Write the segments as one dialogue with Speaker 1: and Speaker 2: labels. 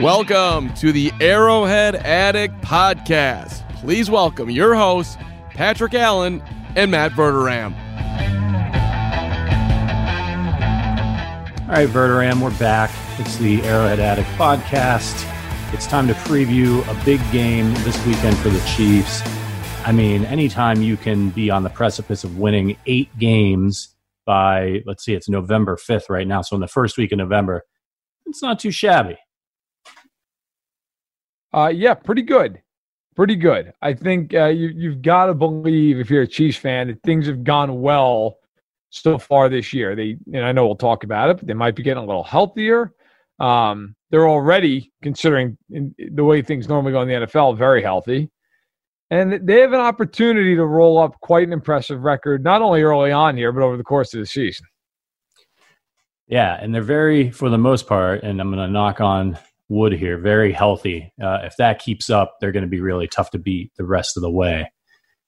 Speaker 1: Welcome to the Arrowhead Addict Podcast. Please welcome your hosts, Patrick Allen and Matt Verderame.
Speaker 2: All right, Verderame, we're back. It's the Arrowhead Addict Podcast. It's time to preview a big game this weekend for the Chiefs. I mean, anytime you can be on the precipice of winning eight games by, let's see, it's November 5th right now. So in the first week of November, it's not too shabby.
Speaker 3: Uh, yeah, pretty good. Pretty good. I think uh, you, you've got to believe, if you're a Chiefs fan, that things have gone well so far this year. They, and I know we'll talk about it, but they might be getting a little healthier. Um, they're already, considering the way things normally go in the NFL, very healthy. And they have an opportunity to roll up quite an impressive record, not only early on here, but over the course of the season.
Speaker 2: Yeah, and they're very, for the most part, and I'm going to knock on wood here, very healthy. Uh, if that keeps up, they're going to be really tough to beat the rest of the way.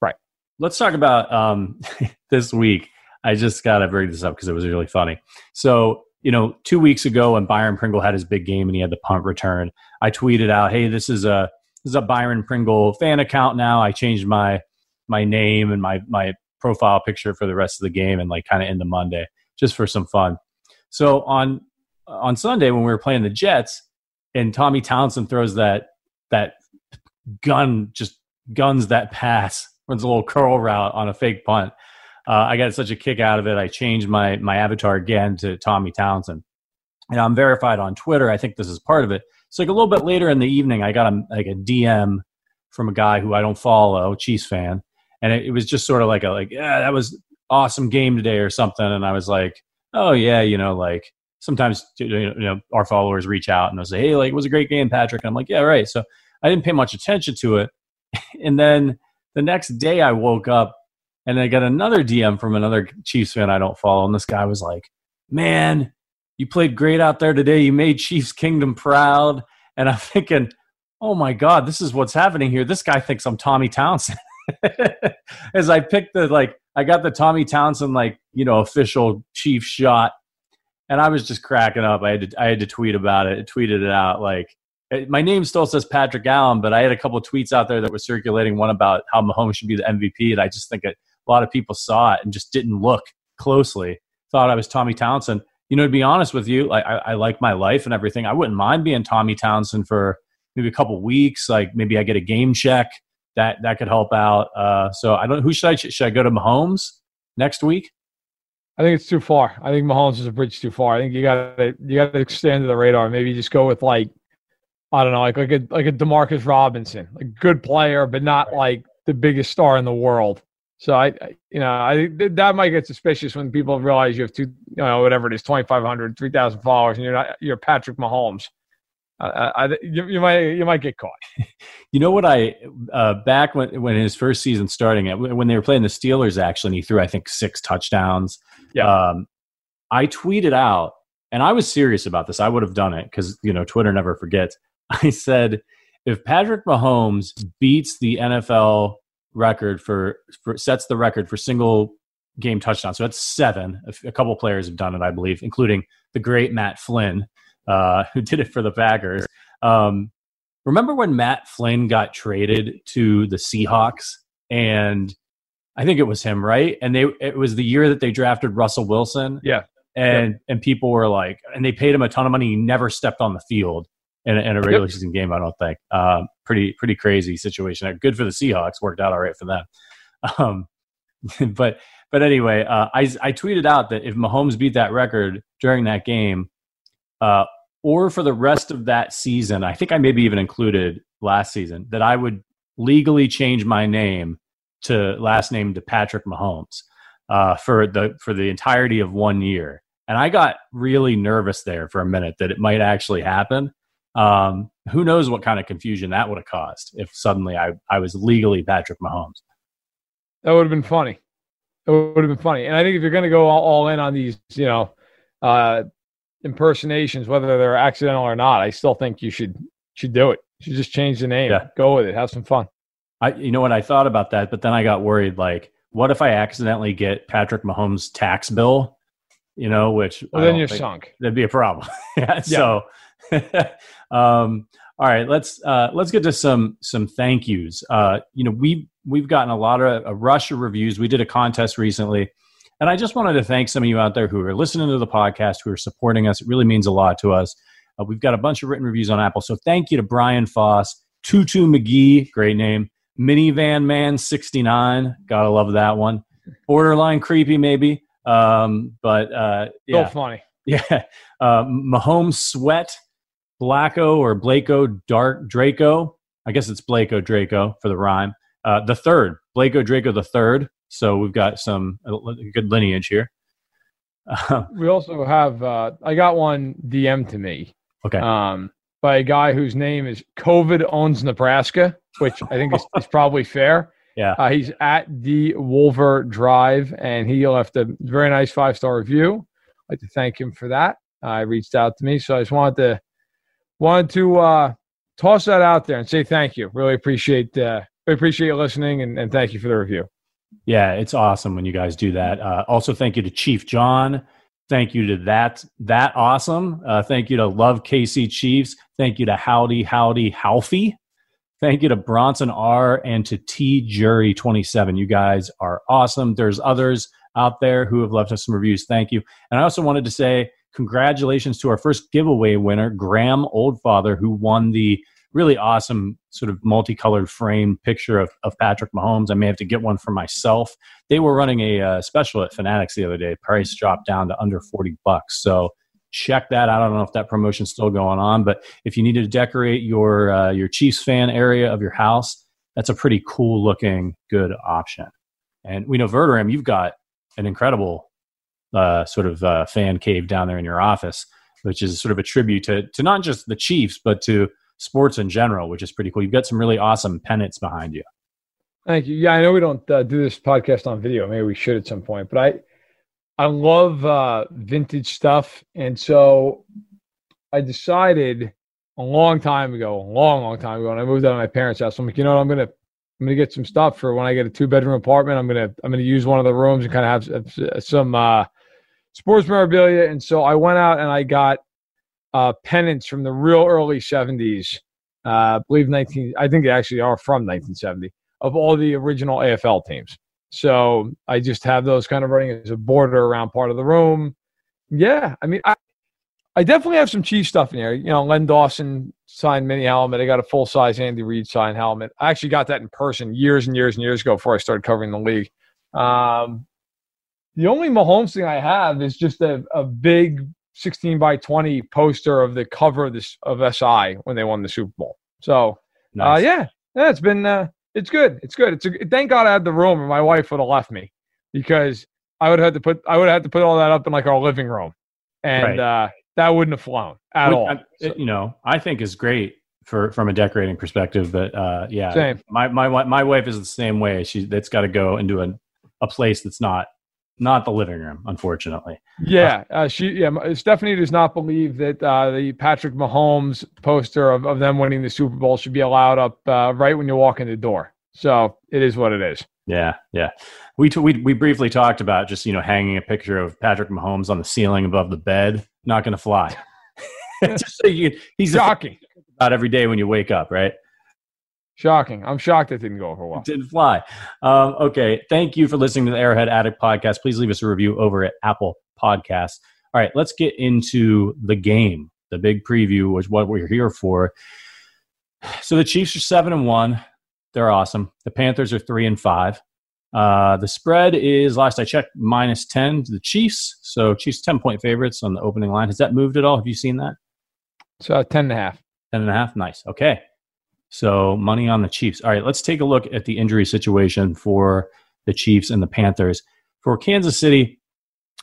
Speaker 3: Right.
Speaker 2: Let's talk about um, this week. I just got to bring this up because it was really funny. So, you know, two weeks ago when Byron Pringle had his big game and he had the punt return, I tweeted out, "Hey, this is a is a Byron Pringle fan account now. I changed my my name and my my profile picture for the rest of the game and like kind of into Monday just for some fun." So on on Sunday when we were playing the Jets, and Tommy Townsend throws that that gun, just guns that pass, runs a little curl route on a fake punt. Uh, I got such a kick out of it. I changed my my avatar again to Tommy Townsend, and I'm verified on Twitter. I think this is part of it. So like a little bit later in the evening, I got a like a DM from a guy who I don't follow, Chiefs fan, and it, it was just sort of like a like yeah, that was awesome game today or something. And I was like, oh yeah, you know, like sometimes you know our followers reach out and they'll say, hey, like it was a great game, Patrick. And I'm like, yeah, right. So I didn't pay much attention to it, and then the next day I woke up and I got another DM from another Chiefs fan I don't follow, and this guy was like, man. You played great out there today. You made Chiefs Kingdom proud. And I'm thinking, oh my God, this is what's happening here. This guy thinks I'm Tommy Townsend. As I picked the like I got the Tommy Townsend like you know official chief shot, and I was just cracking up. I had to I had to tweet about it. I tweeted it out like it, my name still says Patrick Allen, but I had a couple tweets out there that were circulating. One about how Mahomes should be the MVP, and I just think a lot of people saw it and just didn't look closely. Thought I was Tommy Townsend. You know, to be honest with you, like I, I like my life and everything. I wouldn't mind being Tommy Townsend for maybe a couple weeks. Like maybe I get a game check that that could help out. Uh, so I don't. Who should I should I go to Mahomes next week?
Speaker 3: I think it's too far. I think Mahomes is a bridge too far. I think you got to you got to extend to the radar. Maybe just go with like I don't know, like like a like a Demarcus Robinson, a good player, but not like the biggest star in the world. So I, you know, I that might get suspicious when people realize you have two, you know, whatever it is, 2,500, 3,000 followers, and you're not you're Patrick Mahomes. I, I, you, you, might you might get caught.
Speaker 2: you know what I uh, back when when his first season starting when they were playing the Steelers actually and he threw I think six touchdowns.
Speaker 3: Yeah.
Speaker 2: Um, I tweeted out and I was serious about this. I would have done it because you know Twitter never forgets. I said if Patrick Mahomes beats the NFL record for, for sets the record for single game touchdowns, so that's seven. A, a couple players have done it, I believe, including the great Matt Flynn uh, who did it for the Packers. Um, remember when Matt Flynn got traded to the Seahawks, and I think it was him, right? And they it was the year that they drafted Russell Wilson.
Speaker 3: Yeah,
Speaker 2: and yep. and people were like, and they paid him a ton of money. He never stepped on the field in a, in a regular yep. season game. I don't think. Um, pretty pretty crazy situation. Good for the Seahawks. Worked out all right for them. Um, but but anyway, uh, I I tweeted out that if Mahomes beat that record during that game, uh, or for the rest of that season, I think I maybe even included last season that I would legally change my name to last name to Patrick Mahomes uh, for the for the entirety of one year. And I got really nervous there for a minute that it might actually happen. Um, who knows what kind of confusion that would have caused if suddenly I, I was legally Patrick Mahomes.
Speaker 3: That would have been funny. It would have been funny. And I think if you're going to go all, all, in on these, you know, uh, impersonations, whether they're accidental or not, I still think you should should do it. You should just change the name. Yeah. Go with it. Have some fun.
Speaker 2: I, you know what? I thought about that, but then I got worried. Like, what if I accidentally get Patrick Mahomes' tax bill? You know, which
Speaker 3: well, then you're sunk.
Speaker 2: That'd be a problem. yeah. So, um, all right, let's uh, let's get to some some thank yous. Uh, you know, we we've gotten a lot of a rush of reviews. We did a contest recently, and I just wanted to thank some of you out there who are listening to the podcast, who are supporting us. It really means a lot to us. Uh, we've got a bunch of written reviews on Apple, so thank you to Brian Foss, Tutu McGee, great name, Minivan Man sixty nine, gotta love that one. Borderline creepy, maybe, um, but uh, yeah,
Speaker 3: so funny.
Speaker 2: Yeah, uh, Mahomes Sweat, Blacko or Blako Dark Draco. I guess it's Blako Draco for the rhyme. Uh, the third, Blako Draco the third. So we've got some good lineage here.
Speaker 3: we also have. Uh, I got one DM to me.
Speaker 2: Okay.
Speaker 3: Um, by a guy whose name is COVID owns Nebraska, which I think is, is probably fair.
Speaker 2: Yeah.
Speaker 3: Uh, he's at the Wolver Drive, and he left a very nice five star review. I'd like to thank him for that. Uh, reached out to me, so I just wanted to wanted to uh, toss that out there and say thank you. Really appreciate uh, we appreciate you listening and, and thank you for the review.
Speaker 2: Yeah, it's awesome when you guys do that. Uh, also, thank you to Chief John. Thank you to that that awesome. Uh, thank you to Love KC Chiefs. Thank you to Howdy Howdy Halfie. Thank you to Bronson R and to T Jury 27. You guys are awesome. There's others out there who have left us some reviews. Thank you. And I also wanted to say congratulations to our first giveaway winner, Graham Oldfather, who won the really awesome sort of multicolored frame picture of, of Patrick Mahomes. I may have to get one for myself. They were running a uh, special at Fanatics the other day. Price dropped down to under 40 bucks. So check that out. I don't know if that promotion's still going on, but if you need to decorate your uh, your Chiefs fan area of your house, that's a pretty cool looking good option. And we know Verderame, you've got an incredible uh, sort of uh, fan cave down there in your office, which is sort of a tribute to to not just the Chiefs, but to sports in general, which is pretty cool. You've got some really awesome pennants behind you.
Speaker 3: Thank you. Yeah, I know we don't uh, do this podcast on video. Maybe we should at some point, but I I love uh, vintage stuff, and so I decided a long time ago, a long, long time ago, when I moved out of my parents' house. I'm like, you know, what? I'm gonna I'm gonna get some stuff for when I get a two bedroom apartment. I'm gonna I'm gonna use one of the rooms and kind of have some uh, sports memorabilia. And so I went out and I got uh, pennants from the real early 70s. Uh, I believe 19, I think they actually are from 1970 of all the original AFL teams. So I just have those kind of running as a border around part of the room. Yeah, I mean, I, I definitely have some Chiefs stuff in there. You know, Len Dawson signed mini helmet. I got a full size Andy Reid signed helmet. I actually got that in person years and years and years ago before I started covering the league. Um, the only Mahomes thing I have is just a, a big 16 by 20 poster of the cover of this of SI when they won the Super Bowl. So, uh, nice. uh, yeah, yeah, it's been uh, it's good. It's good. It's a, thank God I had the room, or my wife would have left me because I would have had to put I would have had to put all that up in like our living room, and right. uh, that wouldn't have flown at Which, all. I,
Speaker 2: so, you know, I think is great for from a decorating perspective, but uh, yeah,
Speaker 3: same.
Speaker 2: My my my wife is the same way. She that's got to go into a a place that's not not the living room, unfortunately.
Speaker 3: Yeah, uh, she yeah Stephanie does not believe that uh, the Patrick Mahomes poster of, of them winning the Super Bowl should be allowed up uh, right when you walk in the door. So it is what it is.
Speaker 2: Yeah, yeah. We, t- we we briefly talked about just you know hanging a picture of Patrick Mahomes on the ceiling above the bed. Not going to fly. just so you, he's
Speaker 3: shocking
Speaker 2: about every day when you wake up, right?
Speaker 3: Shocking. I'm shocked it didn't go for a while. It
Speaker 2: didn't fly. Um, okay. Thank you for listening to the Arrowhead Addict podcast. Please leave us a review over at Apple Podcasts. All right, let's get into the game. The big preview was what we're here for. So the Chiefs are seven and one. They're awesome. The Panthers are three and five. Uh, the spread is last I checked minus ten to the Chiefs. So Chiefs ten point favorites on the opening line. Has that moved at all? Have you seen that?
Speaker 3: So uh, ten and a half.
Speaker 2: Ten and a half. Nice. Okay. So money on the Chiefs. All right, let's take a look at the injury situation for the Chiefs and the Panthers. For Kansas City,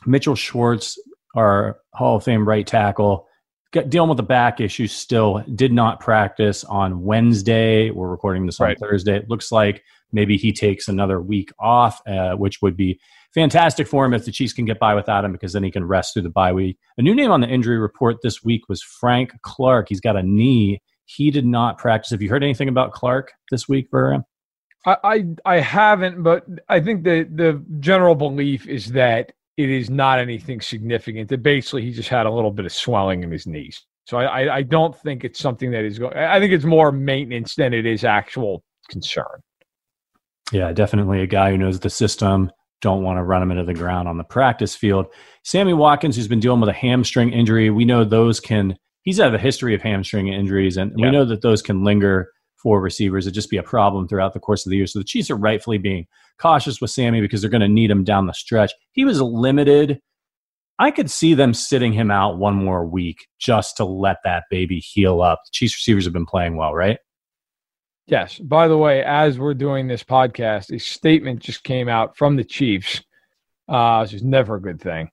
Speaker 2: Mitchell Schwartz our Hall of Fame right tackle, got, dealing with the back issue still, did not practice on Wednesday. We're recording this on
Speaker 3: Right.
Speaker 2: Thursday. It looks like maybe he takes another week off, uh, which would be fantastic for him if the Chiefs can get by without him because then he can rest through the bye week. A new name on the injury report this week was Frank Clark. He's got a knee. He did not practice. Have you heard anything about Clark this week, Burham?
Speaker 3: I, I I haven't, but I think the the general belief is that it is not anything significant. That basically he just had a little bit of swelling in his knees. So I I, I don't think it's something that is going. I think it's more maintenance than it is actual concern.
Speaker 2: Yeah, definitely a guy who knows the system. Don't want to run him into the ground on the practice field. Sammy Watkins, who's been dealing with a hamstring injury, we know those can. He's had a history of hamstring injuries, and
Speaker 3: Yeah.
Speaker 2: we know that those can linger for receivers. It just be a problem throughout the course of the year. So the Chiefs are rightfully being cautious with Sammy because they're going to need him down the stretch. He was limited. I could see them sitting him out one more week just to let that baby heal up. The Chiefs receivers have been playing well, right?
Speaker 3: Yes. By the way, as we're doing this podcast, a statement just came out from the Chiefs, uh, which is never a good thing.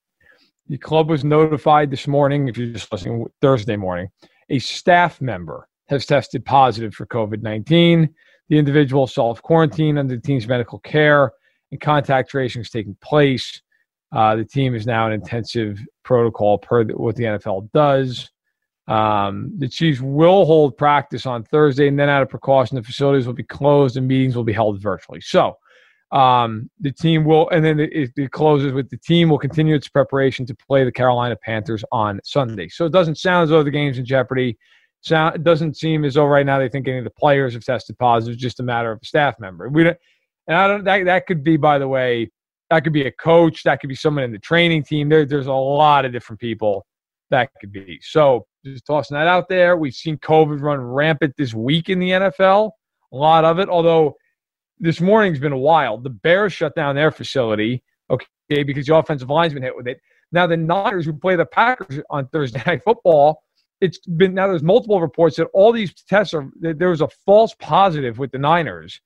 Speaker 3: The club was notified this morning, if you're just listening Thursday morning, a staff member has tested positive for COVID 19. The individual self quarantine under the team's medical care and contact tracing is taking place. Uh, the team is now in intensive protocol per the, what the NFL does. Um, the Chiefs will hold practice on Thursday, and then, out of precaution, the facilities will be closed and meetings will be held virtually. So, um, the team will, and then it, it closes with the team will continue its preparation to play the Carolina Panthers on Sunday. So, it doesn't sound as though the game's in jeopardy. Sound, it doesn't seem as though right now they think any of the players have tested positive. It's just a matter of a staff member. We don't, and I don't. That, that could be, by the way, that could be a coach. That could be someone in the training team. There, there's a lot of different people that could be. So just tossing that out there. We've seen COVID run rampant this week in the NFL. A lot of it, although this morning's been wild. The Bears shut down their facility, okay, because the offensive line's been hit with it. Now the Niners, who play the Packers on Thursday Night Football, it's been now. There's multiple reports that all these tests are. There was a false positive with the Niners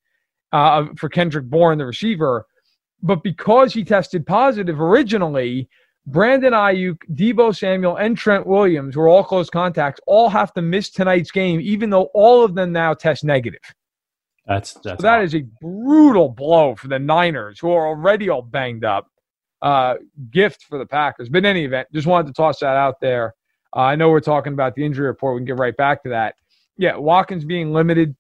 Speaker 3: uh, for Kendrick Bourne, the receiver, but because he tested positive originally, Brandon Aiyuk, Deebo Samuel, and Trent Williams were all close contacts. All have to miss tonight's game, even though all of them now test negative.
Speaker 2: That's that's
Speaker 3: So that is a brutal blow for the Niners, who are already all banged up. Uh, gift for the Packers. But in any event, just wanted to toss that out there. Uh, I know we're talking about the injury report. We can get right back to that. Yeah, Watkins being limited.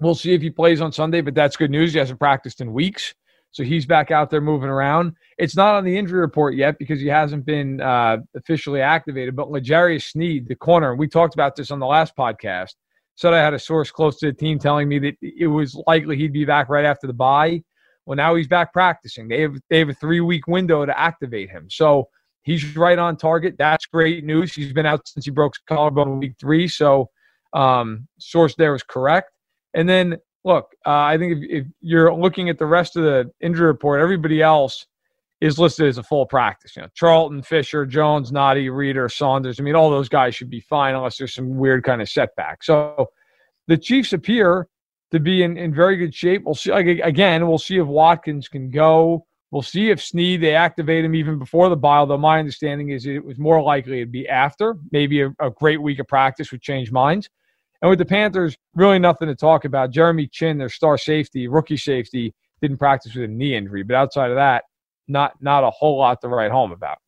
Speaker 3: We'll see if he plays on Sunday, but that's good news. He hasn't practiced in weeks. So he's back out there moving around. It's not on the injury report yet because he hasn't been uh, officially activated. But L'Jarius Sneed, the corner, we talked about this on the last podcast, said I had a source close to the team telling me that it was likely he'd be back right after the bye. Well, now he's back practicing. They have they have a three week window to activate him. So he's right on target. That's great news. He's been out since he broke his collarbone in week three. So um, source there is correct. And then look, uh, I think if, if you're looking at the rest of the injury report, everybody else is listed as a full practice. You know, Charlton, Fisher, Jones, Nnadi, Reader, Saunders. I mean, all those guys should be fine unless there's some weird kind of setback. So the Chiefs appear to be in, in very good shape. We'll see again. We'll see if Watkins can go. We'll see if Sneed they activate him even before the bye. Though my understanding is it was more likely it'd be after. Maybe a, a great week of practice would change minds. And with the Panthers, really nothing to talk about. Jeremy Chinn, their star safety, rookie safety, didn't practice with a knee injury. But outside of that, not not a whole lot to write home about.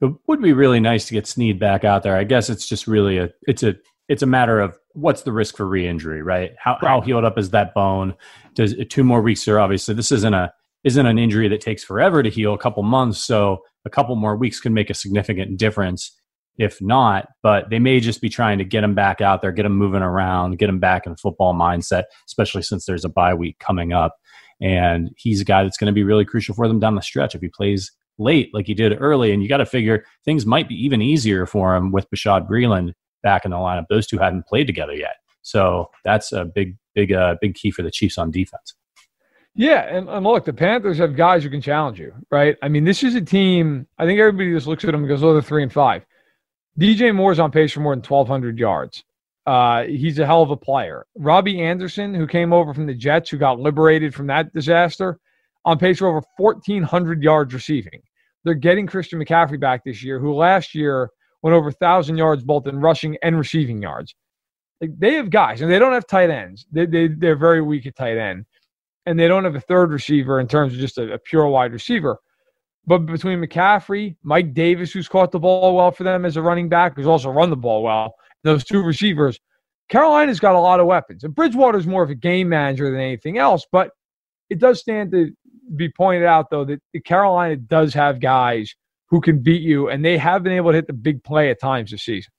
Speaker 2: It would be really nice to get Sneed back out there. I guess it's just really a it's a it's a matter of what's the risk for re-injury, right? How how healed up is that bone? Does two more weeks here? Obviously, this isn't a isn't an injury that takes forever to heal, a couple months. So a couple more weeks can make a significant difference. If not, but they may just be trying to get him back out there, get him moving around, get him back in football mindset, especially since there's a bye week coming up. And he's a guy that's going to be really crucial for them down the stretch if he plays late like he did early. And you got to figure things might be even easier for him with Bashaud Breeland back in the lineup. Those two hadn't played together yet. So that's a big, big, uh, big key for the Chiefs on defense.
Speaker 3: Yeah, and, and look, the Panthers have guys who can challenge you, right? I mean, this is a team. I think everybody just looks at them and goes, "Oh, they're three and five. DJ Moore's on pace for more than 1,200 yards. Uh, he's a hell of a player. Robbie Anderson, who came over from the Jets, who got liberated from that disaster, on pace for over 1,400 yards receiving. they're getting Christian McCaffrey back this year, who last year went over 1,000 yards both in rushing and receiving yards. Like they have guys, and they don't have tight ends. They, they, they're very weak at tight end. And they don't have a third receiver in terms of just a, a pure wide receiver. But between McCaffrey, Mike Davis, who's caught the ball well for them as a running back, who's also run the ball well, those two receivers, Carolina's got a lot of weapons. And Bridgewater's more of a game manager than anything else. But it does stand to be pointed out, though, that Carolina does have guys who can beat you, and they have been able to hit the big play at times this season.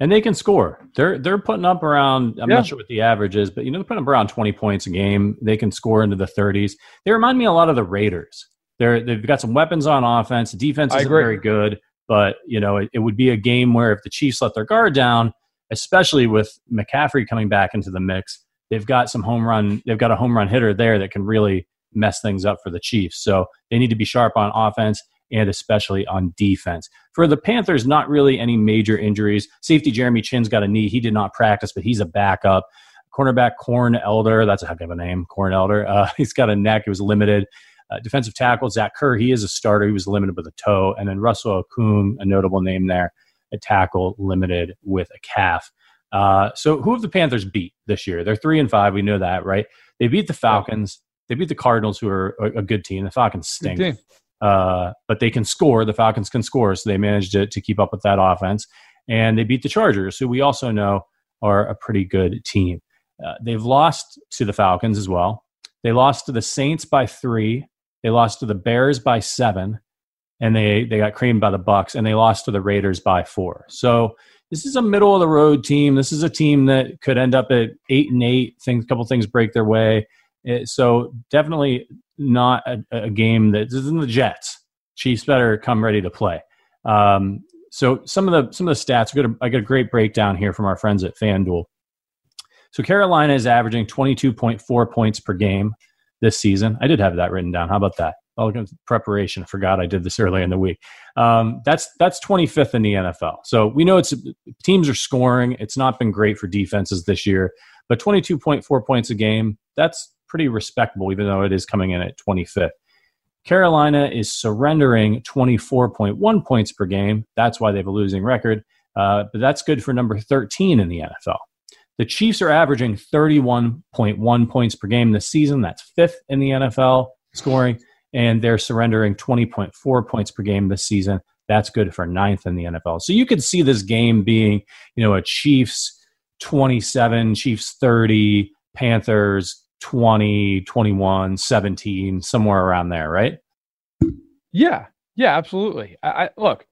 Speaker 2: And they can score. They're they're putting up around. I'm yeah. not sure what the average is, but you know they're putting up around 20 points a game. They can score into the 30s. They remind me a lot of the Raiders. They're they've got some weapons on offense. The defense isn't very good, but you know it, it would be a game where if the Chiefs let their guard down, especially with McCaffrey coming back into the mix, they've got some home run. They've got a home run hitter there that can really mess things up for the Chiefs. So they need to be sharp on offense and especially on defense. For the Panthers, not really any major injuries. Safety Jeremy Chinn's got a knee. He did not practice, but he's a backup. Cornerback Corn Elder, that's a heck of a name, Corn Elder. Uh, he's got a neck. It was limited. Uh, defensive tackle Zach Kerr, he is a starter. He was limited with a toe. And then Russell Okung, a notable name there, a tackle limited with a calf. Uh, so who have the Panthers beat this year? They're three and five. We know that, right? They beat the Falcons. They beat the Cardinals, who are a, good team. The Falcons stink, uh, but they can score. The Falcons can score, so they managed to, to keep up with that offense. And they beat the Chargers, who we also know are a pretty good team. Uh, they've lost to the Falcons as well. They lost to the Saints by three. They lost to the Bears by seven, and they they got creamed by the Bucs, and they lost to the Raiders by four. So this is a middle of the road team. This is a team that could end up at eight and eight. Things, a couple things break their way. It, so definitely not a, a, game that this isn't the Jets. Chiefs better come ready to play. Um, so some of the some of the stats. I got, a, I got a great breakdown here from our friends at FanDuel. So Carolina is averaging 22.4 points per game this season. I did have that written down. How about that? Get preparation. I forgot I did this earlier in the week. Um, that's that's 25th in the NFL. So we know it's teams are scoring. It's not been great for defenses this year, but 22.4 points a game. That's pretty respectable, even though it is coming in at 25th. Carolina is surrendering 24.1 points per game. That's why they have a losing record. Uh, but that's good for number 13 in the NFL. The Chiefs are averaging 31.1 points per game this season. That's fifth in the NFL scoring and they're surrendering 20.4 points per game this season. That's good for ninth in the NFL. So you could see this game being, you know, a Chiefs 27, Chiefs 30, Panthers 20, 21, 17, somewhere around there, right?
Speaker 3: Yeah. Yeah, absolutely. I, I look,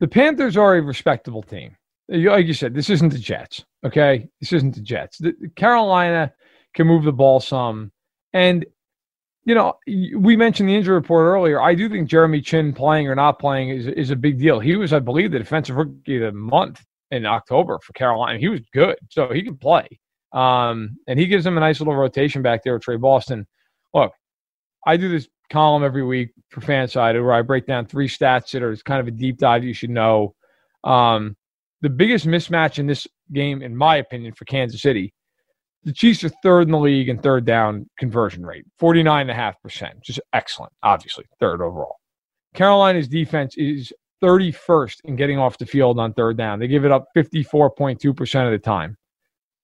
Speaker 3: the Panthers are a respectable team. Like you said, this isn't the Jets. Okay, this isn't the Jets. The, Carolina can move the ball some, and you know, we mentioned the injury report earlier. I do think Jeremy Chinn playing or not playing is is a big deal. He was, I believe, the defensive rookie of the month in October for Carolina. He was good, so he can play. Um, and he gives them a nice little rotation back there with Tre Boston. Look, I do this column every week for Fansided where I break down three stats that are kind of a deep dive you should know. Um, the biggest mismatch in this game, in my opinion, for Kansas City the Chiefs are third in the league in third down conversion rate, 49.5%, which is excellent, obviously, third overall. Carolina's defense is 31st in getting off the field on third down. They give it up 54.2% of the time.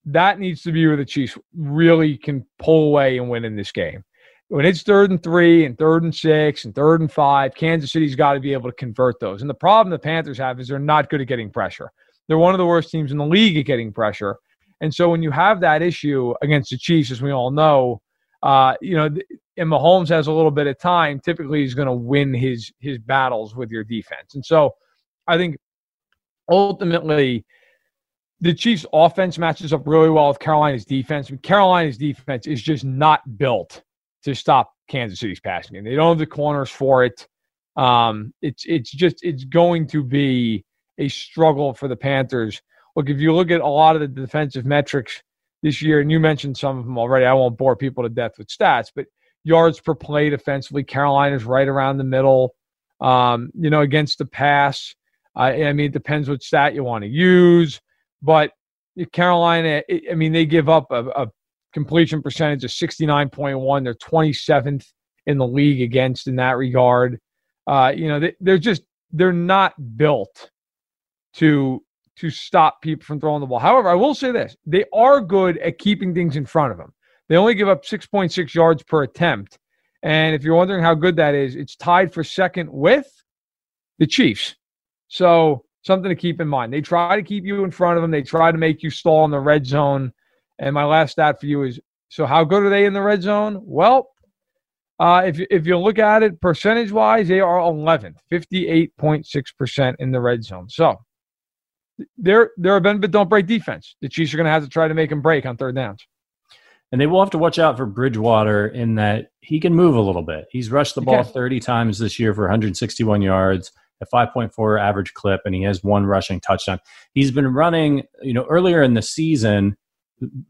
Speaker 3: That needs to be where the Chiefs really can pull away and win in this game. When it's third and three and third and six and third and five, Kansas City's got to be able to convert those. And the problem the Panthers have is they're not good at getting pressure. They're one of the worst teams in the league at getting pressure. And so when you have that issue against the Chiefs, as we all know, uh, you know, and Mahomes has a little bit of time, typically he's going to win his his battles with your defense. And so I think ultimately the Chiefs offense matches up really well with Carolina's defense. But Carolina's defense is just not built to stop Kansas City's passing game. They don't have the corners for it. Um, it's it's just it's going to be a struggle for the Panthers look, if you look at a lot of the defensive metrics this year, and you mentioned some of them already, I won't bore people to death with stats, but yards per play defensively, Carolina's right around the middle. Um, you know, against the pass, I, I mean, it depends what stat you want to use, but Carolina, I mean, they give up a, a completion percentage of 69.1. They're 27th in the league against in that regard. Uh, you know, they, they're just they're not built to to stop people from throwing the ball. However, I will say this: they are good at keeping things in front of them. They only give up 6.6 yards per attempt, and if you're wondering how good that is, it's tied for second with the Chiefs. So something to keep in mind. They try to keep you in front of them. They try to make you stall in the red zone. And my last stat for you is: so how good are they in the red zone? Well, uh, if, if you look at it percentage wise, they are 11th, 58.6% in the red zone. So they're, they're a bend but don't break defense. The Chiefs are going to have to try to make them break on third downs.
Speaker 2: And they will have to watch out for Bridgewater in that he can move a little bit. He's rushed the ball
Speaker 3: can.
Speaker 2: 30 times this year for 161 yards, a 5.4 average clip, and he has one rushing touchdown. He's been running, you know, earlier in the season,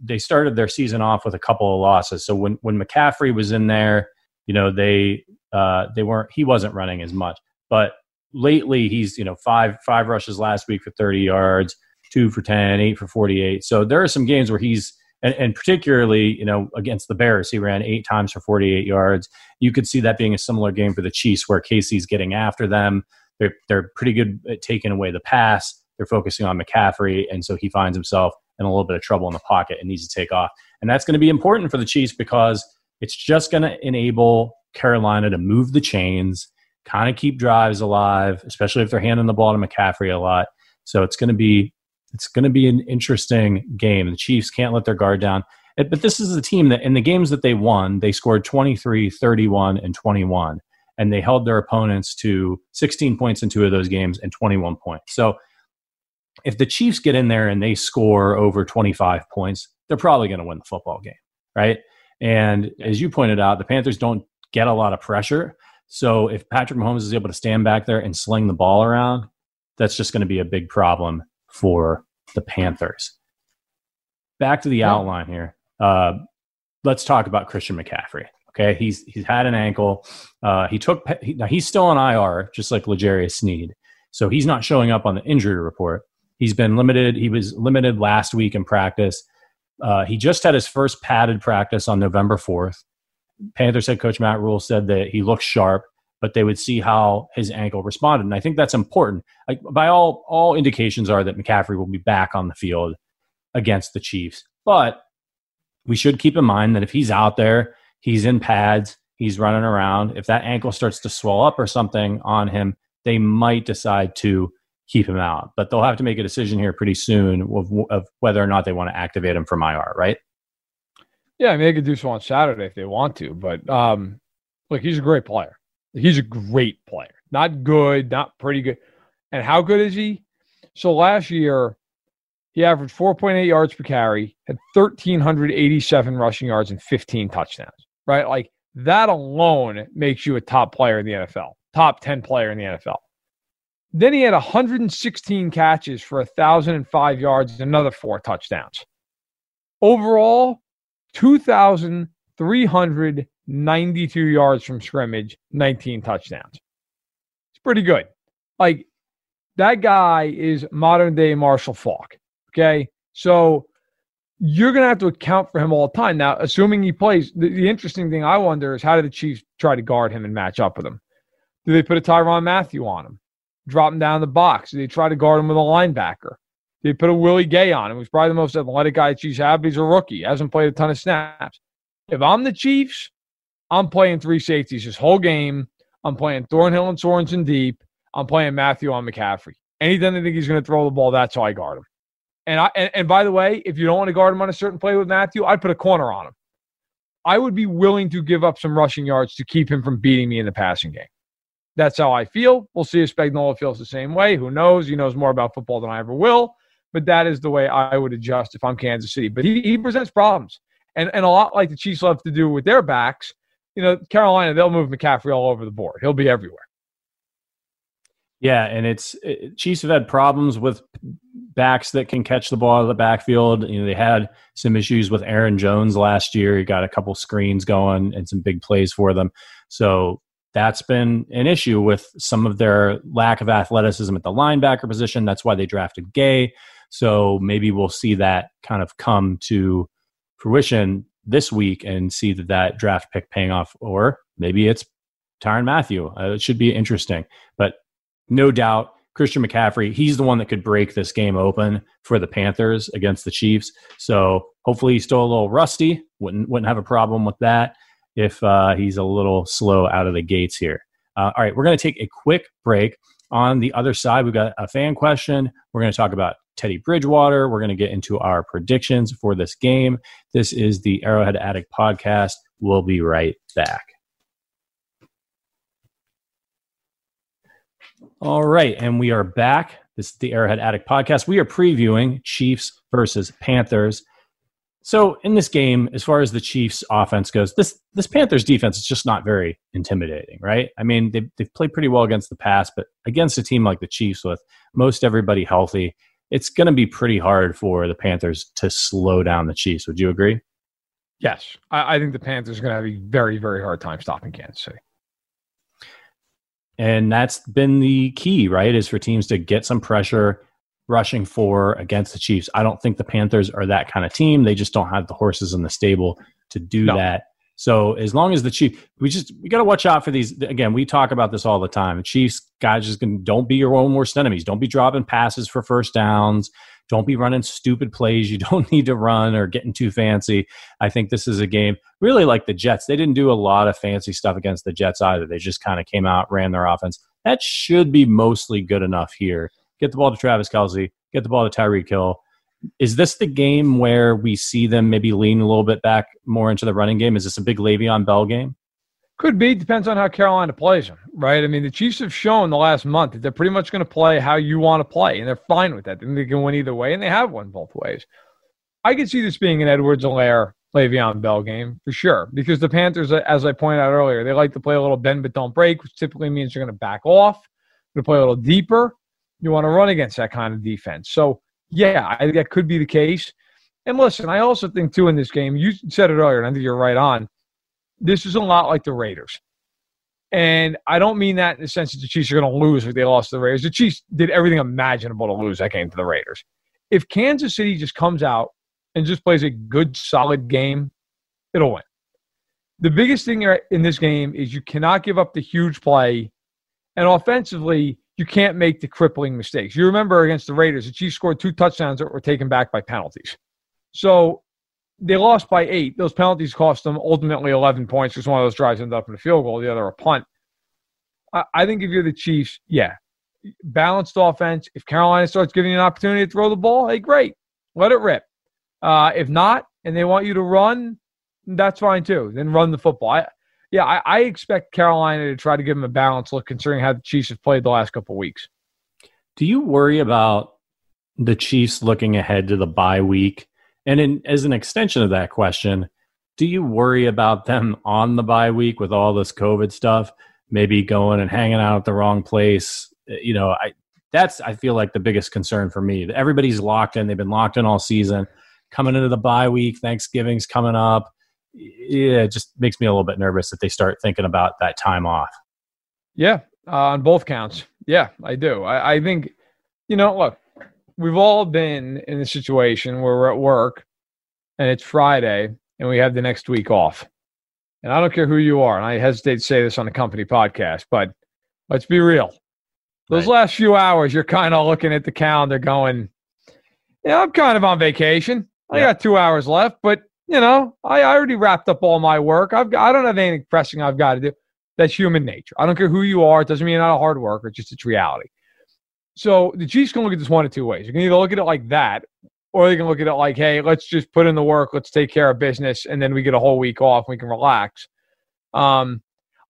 Speaker 2: they started their season off with a couple of losses. So when, when McCaffrey was in there, you know they uh, they weren't he wasn't running as much but lately he's you know five five rushes last week for 30 yards two for 10 eight for 48 so there are some games where he's and, and particularly you know against the bears he ran eight times for 48 yards. You could see that being a similar game for the chiefs where casey's getting after them. They're, they're pretty good at taking away the pass. They're focusing on mccaffrey and so he finds himself in a little bit of trouble in the pocket and needs to take off. And that's going to be important for the chiefs because it's just going to enable Carolina to move the chains, kind of keep drives alive, especially if they're handing the ball to McCaffrey a lot. So it's going to be it's going to be an interesting game. The Chiefs can't let their guard down. But this is a team that in the games that they won, they scored 23, 31 and 21 and they held their opponents to 16 points in two of those games and 21 points. So if the Chiefs get in there and they score over 25 points, they're probably going to win the football game, right? And as you pointed out, the Panthers don't get a lot of pressure. So if Patrick Mahomes is able to stand back there and sling the ball around, that's just going to be a big problem for the Panthers. Back to the yeah. outline here. Uh, let's talk about Christian McCaffrey. Okay, he's he's had an ankle. Uh, he took he, now he's still on IR, just like L'Jarius Sneed. So he's not showing up on the injury report. He's been limited. He was limited last week in practice. Uh, he just had his first padded practice on November 4th. Panthers head coach Matt Rhule said that he looked sharp, but they would see how his ankle responded. And I think that's important. Like, by all all indications are that McCaffrey will be back on the field against the Chiefs. But we should keep in mind that if he's out there, he's in pads, he's running around. If that ankle starts to swell up or something on him, they might decide to keep him out. But they'll have to make a decision here pretty soon of, of whether or not they want to activate him from IR, right?
Speaker 3: Yeah, I mean, they could do so on Saturday if they want to. But um, look, he's a great player. He's a great player. Not good, not pretty good. And how good is he? So last year, he averaged 4.8 yards per carry, had 1,387 rushing yards, and 15 touchdowns, right? Like that alone makes you a top player in the NFL, top 10 player in the NFL. Then he had 116 catches for 1,005 yards and another four touchdowns. Overall, 2,392 yards from scrimmage, 19 touchdowns. It's pretty good. Like, that guy is modern day Marshall Faulk. Okay. So you're going to have to account for him all the time. Now, assuming he plays, the, the, interesting thing I wonder is how do the Chiefs try to guard him and match up with him? Do they put a Tyrann Mathieu on him? drop him down the box? Do they try to guard him with a linebacker? They put a Willie Gay on him? He's probably the most athletic guy the Chiefs have, he's a rookie. Hasn't played a ton of snaps. If I'm the Chiefs, I'm playing three safeties this whole game. I'm playing Thornhill and Sorensen deep. I'm playing Mathieu on McCaffrey. Anytime they think he's going to throw the ball, that's how I guard him. And I and, and by the way, if you don't want to guard him on a certain play with Mathieu, I'd put a corner on him. I would be willing to give up some rushing yards to keep him from beating me in the passing game. That's how I feel. We'll see if Spagnuolo feels the same way. Who knows? He knows more about football than I ever will. But that is the way I would adjust if I'm Kansas City. But he, he presents problems. And, and a lot like the Chiefs love to do with their backs, you know, Carolina, they'll move McCaffrey all over the board. He'll be everywhere.
Speaker 2: Yeah, and it's it, Chiefs have had problems with backs that can catch the ball out of the backfield. You know, they had some issues with Aaron Jones last year. He got a couple screens going and some big plays for them. So that's been an issue with some of their lack of athleticism at the linebacker position. That's why they drafted Gay. So maybe we'll see that kind of come to fruition this week and see that that draft pick paying off, or maybe it's Tyrann Mathieu. Uh, it should be interesting. But no doubt, Christian McCaffrey, he's the one that could break this game open for the Panthers against the Chiefs. So hopefully he's still a little rusty. Wouldn't wouldn't have a problem with that if uh, he's a little slow out of the gates here. Uh, all right, we're going to take a quick break. On the other side, we've got a fan question. We're going to talk about Teddy Bridgewater. We're going to get into our predictions for this game. This is the Arrowhead Addict podcast. We'll be right back. All right, and we are back. This is the Arrowhead Addict podcast. We are previewing Chiefs versus Panthers. So in this game, as far as the Chiefs offense goes, this this Panthers defense is just not very intimidating, right? I mean, they've, they've played pretty well against the pass, but against a team like the Chiefs with most everybody healthy, it's going to be pretty hard for the Panthers to slow down the Chiefs. Would you agree?
Speaker 3: Yes. I, I think the Panthers are going to have a very, very hard time stopping Kansas City.
Speaker 2: And that's been the key, right? Is for teams to get some pressure rushing for against the Chiefs. I don't think the Panthers are that kind of team. They just don't have the horses in the stable to do no. that. So as long as the Chiefs, we just we got to watch out for these. Again, we talk about this all the time. Chiefs guys just can don't be your own worst enemies. Don't be dropping passes for first downs. Don't be running stupid plays you don't need to run or getting too fancy. I think this is a game really like the Jets. They didn't do a lot of fancy stuff against the Jets either. They just kind of came out, ran their offense. That should be mostly good enough here get the ball to Travis Kelce, get the ball to Tyreek Hill. Is this the game where we see them maybe lean a little bit back more into the running game? Is this a big Le'Veon Bell game?
Speaker 3: Could be. Depends on how Carolina plays them, right? I mean, the Chiefs have shown the last month that they're pretty much going to play how you want to play, and they're fine with that. And they can win either way, and they have won both ways. I could see this being an Edwards-Helaire Le'Veon Bell game for sure, because the Panthers, as I pointed out earlier, they like to play a little bend but don't break, which typically means they're going to back off, to play a little deeper, you want to run against that kind of defense. So, yeah, I think that could be the case. And listen, I also think, too, in this game, you said it earlier, and I think you're right on. This is a lot like the Raiders. And I don't mean that in the sense that the Chiefs are going to lose if they lost the Raiders. The Chiefs did everything imaginable to lose that game to the Raiders. If Kansas City just comes out and just plays a good, solid game, it'll win. The biggest thing in this game is you cannot give up the huge play. And offensively, you can't make the crippling mistakes. You remember against the Raiders, the Chiefs scored two touchdowns that were taken back by penalties. So they lost by eight. Those penalties cost them ultimately 11 points because one of those drives ended up in a field goal, the other a punt. I, I think if you're the Chiefs, yeah, balanced offense. If Carolina starts giving you an opportunity to throw the ball, hey, great, let it rip. Uh, if not, and they want you to run, that's fine too. Then run the football. I, yeah, I, I, expect Carolina to try to give them a balanced look, considering how the Chiefs have played the last couple of weeks.
Speaker 2: Do you worry about the Chiefs looking ahead to the bye week? And in, as an extension of that question, do you worry about them on the bye week with all this COVID stuff, maybe going and hanging out at the wrong place? You know, I that's I feel like the biggest concern for me. Everybody's locked in; they've been locked in all season. Coming into the bye week, Thanksgiving's coming up yeah, it just makes me a little bit nervous that they start thinking about that time off.
Speaker 3: Yeah, uh, on both counts. Yeah, I do. I, I think, you know, look, we've all been in a situation where we're at work and it's Friday and we have the next week off. And I don't care who you are, and I hesitate to say this on a company podcast, but let's be real. Those right. last few hours, you're kind of looking at the calendar going, yeah, I'm kind of on vacation. I yeah. got two hours left, but you know, I, already wrapped up all my work. I've I don't have anything pressing I've got to do. That's human nature. I don't care who you are. It doesn't mean you're not a hard worker. It's just it's reality. So the Chiefs can look at this one of two ways. You can either look at it like that, or they can look at it like, hey, let's just put in the work, let's take care of business, and then we get a whole week off, we can relax. Um,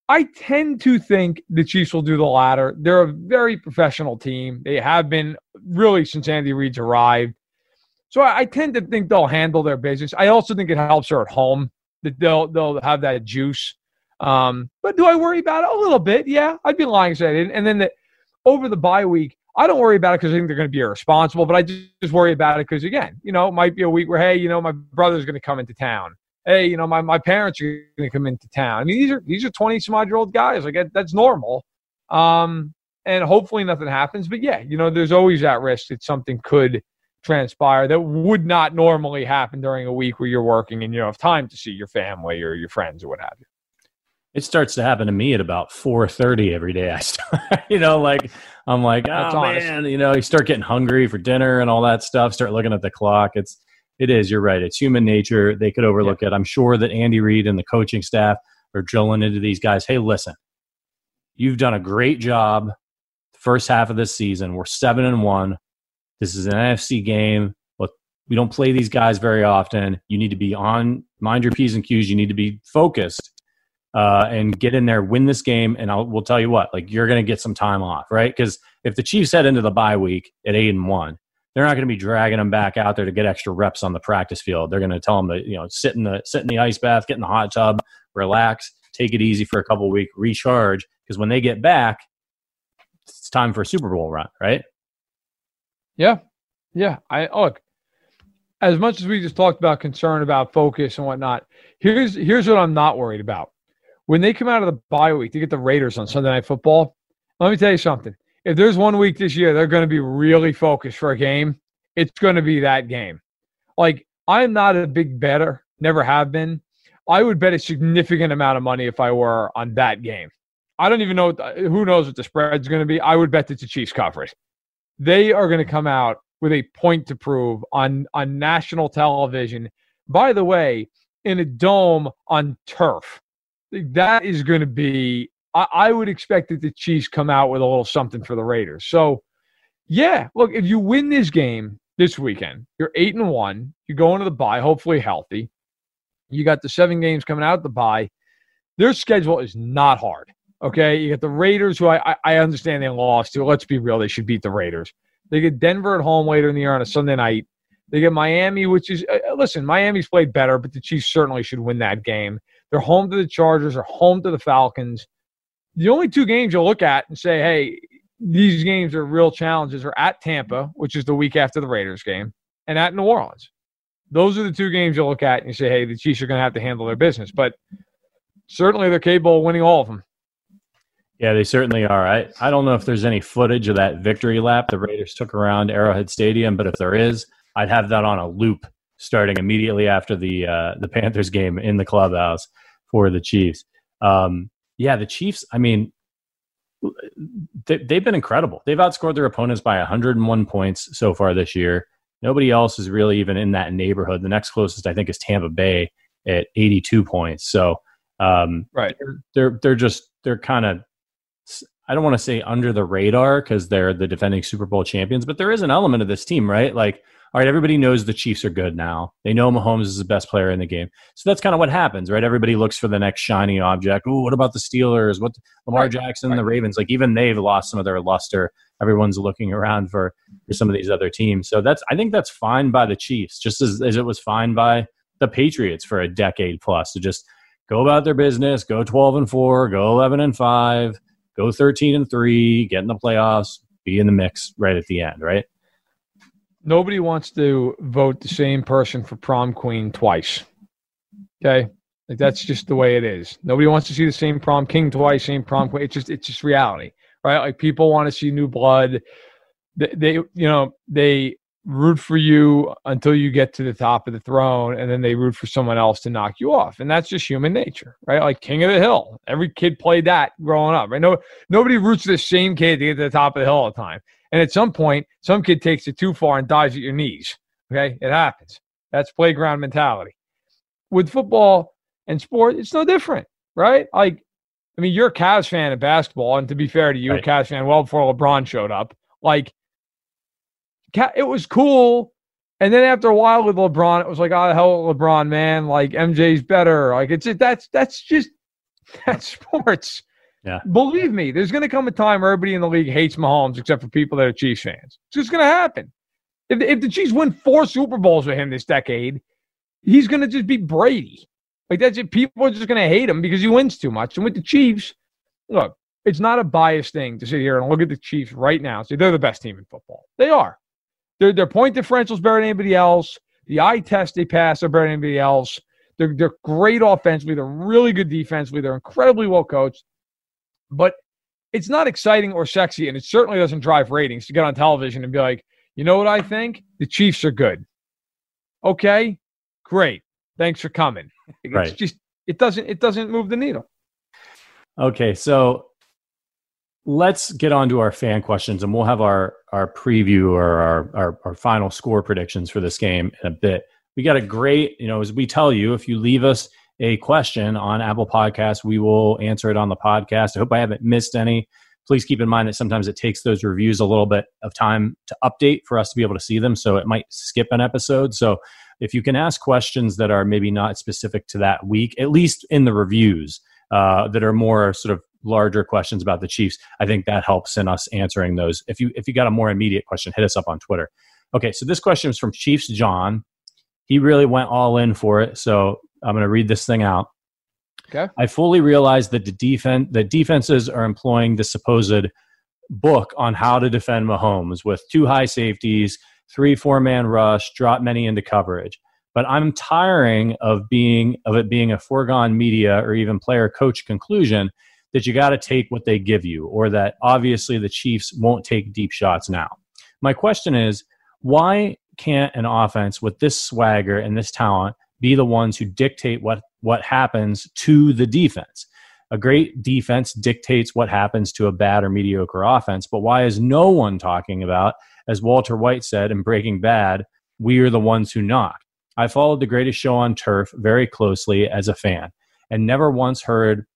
Speaker 3: I tend to think the Chiefs will do the latter. They're a very professional team. They have been really since Andy Reid's arrived. So I, I tend to think they'll handle their business. I also think it helps her at home that they'll they'll have that juice. Um, but do I worry about it a little bit? Yeah, I'd be lying if I didn't. And then the, over the bye week, I don't worry about it because I think they're going to be irresponsible. But I just, just worry about it because again, you know, it might be a week where hey, you know, my brother's going to come into town. Hey, you know, my, my parents are going to come into town. I mean, these are these are twenty some odd year old guys. Like that's normal. Um, and hopefully nothing happens. But yeah, you know, there's always that risk that something could transpire that would not normally happen during a week where you're working and you don't have time to see your family or your friends or what have you.
Speaker 2: it starts to happen to me at about 4.30 every day i start you know like i'm like oh man you know you start getting hungry for dinner and all that stuff start looking at the clock. It's it is you're right it's human nature. They could overlook it. I'm sure that andy reid and the coaching staff are drilling into these guys hey listen you've done a great job the first half of this season. We're seven and one this is an nfc game but we don't play these guys very often you need to be on mind your p's and q's you need to be focused uh, and get in there, win this game, and I'll we'll tell you what, like you're going to get some time off, right? Because if the Chiefs head into the bye week at eight and one, they're not going to be dragging them back out there to get extra reps on the practice field. They're going to tell them to you know sit in the sit in the ice bath, get in the hot tub, relax, take it easy for a couple week, recharge. Because when they get back, it's time for a Super Bowl run, right?
Speaker 3: Yeah. Yeah. I look, as much as we just talked about concern about focus and whatnot, here's here's what I'm not worried about. When they come out of the bye week to get the Raiders on Sunday Night Football, let me tell you something. If there's one week this year they're going to be really focused for a game, it's going to be that game. Like I'm not a big better, never have been. I would bet a significant amount of money if I were on that game. I don't even know who knows what the spread's going to be. I would bet it's a Chiefs coverage. They are going to come out with a point to prove on on national television. By the way, in a dome on turf, that is going to be. I, I would expect that the Chiefs come out with a little something for the Raiders. So, yeah, look, if you win this game this weekend, you're eight and one. You go into the bye, hopefully healthy. You got the seven games coming out the bye. Their schedule is not hard. Okay, you got the Raiders, who I, I understand they lost to. Let's be real, they should beat the Raiders. They get Denver at home later in the year on a Sunday night. They get Miami, which is uh, listen, Miami's played better, but the Chiefs certainly should win that game. They're home to the Chargers, they're home to the Falcons. The only two games you'll look at and say, hey, these games are real challenges are at Tampa, which is the week after the Raiders game, and at New Orleans. Those are the two games you'll look at and you say, hey, the Chiefs are going to have to handle their business. But certainly they're capable of winning all of them.
Speaker 2: Yeah, they certainly are. I, I don't know if there's any footage of that victory lap the Raiders took around Arrowhead Stadium, but if there is, I'd have that on a loop starting immediately after the uh, the Panthers game in the clubhouse for the Chiefs. Um, yeah, the Chiefs. I mean, they, they've been incredible. They've outscored their opponents by 101 points so far this year. Nobody else is really even in that neighborhood. The next closest, I think, is Tampa Bay at 82 points. So, um,
Speaker 3: Right.
Speaker 2: they're they're, they're just they're kind of I don't want to say under the radar because they're the defending Super Bowl champions, but there is an element of this team, right? Like, all right, everybody knows the Chiefs are good now. They know Mahomes is the best player in the game. So that's kind of what happens, right? Everybody looks for the next shiny object. Ooh, what about the Steelers? What Lamar
Speaker 3: Right,
Speaker 2: Jackson,
Speaker 3: right.
Speaker 2: the Ravens? Like even they've lost some of their luster. Everyone's looking around for, for some of these other teams. So that's I think that's fine by the Chiefs, just as, as it was fine by the Patriots for a decade plus to just go about their business, go 12 and 4, go 11 and 5, go 13 and 3, get in the playoffs, be in the mix right at the end, right?
Speaker 3: Nobody wants to vote the same person for prom queen twice. Okay. Like that's just the way it is. Nobody wants to see the same prom king twice, same prom queen. It's just it's just reality, right? Like people want to see new blood. They, they you know they root for you until you get to the top of the throne, and then they root for someone else to knock you off, and that's just human nature, right? Like King of the Hill. Every kid played that growing up, right? No, nobody roots for the same kid to get to the top of the hill all the time. And at some point, some kid takes it too far and dies at your knees. Okay, it happens. That's playground mentality. With football and sport, it's no different, right? Like, I mean, you're a Cavs fan of basketball, and to be fair to you,
Speaker 2: Right.
Speaker 3: a Cavs fan well before LeBron showed up. Like, it was cool. And then after a while with LeBron, it was like, oh, the hell, with LeBron, man. Like, MJ's better. Like, it's that's that's just that's sports.
Speaker 2: Yeah.
Speaker 3: Believe me, there's going to come a time where everybody in the league hates Mahomes except for people that are Chiefs fans. It's just going to happen. If, if the Chiefs win four Super Bowls with him this decade, he's going to just be Brady. Like that's it. People are just going to hate him because he wins too much. And with the Chiefs, look, it's not a biased thing to sit here and look at the Chiefs right now See, they're the best team in football. They are. Their their point differential is better than anybody else. The eye test they pass are better than anybody else. They're they're great offensively. They're really good defensively. They're incredibly well coached. But it's not exciting or sexy, and it certainly doesn't drive ratings to get on television and be like, you know what I think? The Chiefs are good. Okay, great. Thanks for coming. It's
Speaker 2: Right.
Speaker 3: just it doesn't it doesn't move the needle.
Speaker 2: Okay, so let's get on to our fan questions and we'll have our our preview or our, our, our final score predictions for this game in a bit. We got a great you know as we tell you if you leave us a question on apple podcast we will answer it on the podcast. I hope i haven't missed any. Please keep in mind that sometimes it takes those reviews a little bit of time to update for us to be able to see them so it might skip an episode. So if you can ask questions that are maybe not specific to that week at least in the reviews uh, that are more sort of larger questions about the Chiefs, I think that helps in us answering those. If you if you got a more immediate question, hit us up on Twitter. Okay, so this question is from Chiefs John. He really went all in for it, so I'm going to read this thing out.
Speaker 3: Okay.
Speaker 2: I fully realize that the defense the defenses are employing the supposed book on how to defend Mahomes with two high safeties, three four man rush, drop many into coverage. But I'm tiring of being of it being a foregone media or even player coach conclusion that you got to take what they give you, or that obviously the Chiefs won't take deep shots now. My question is why can't an offense with this swagger and this talent be the ones who dictate what, what happens to the defense? A great defense dictates what happens to a bad or mediocre offense, but why is no one talking about, as Walter White said in Breaking Bad, we are the ones who knock? I followed the greatest show on turf very closely as a fan and never once heard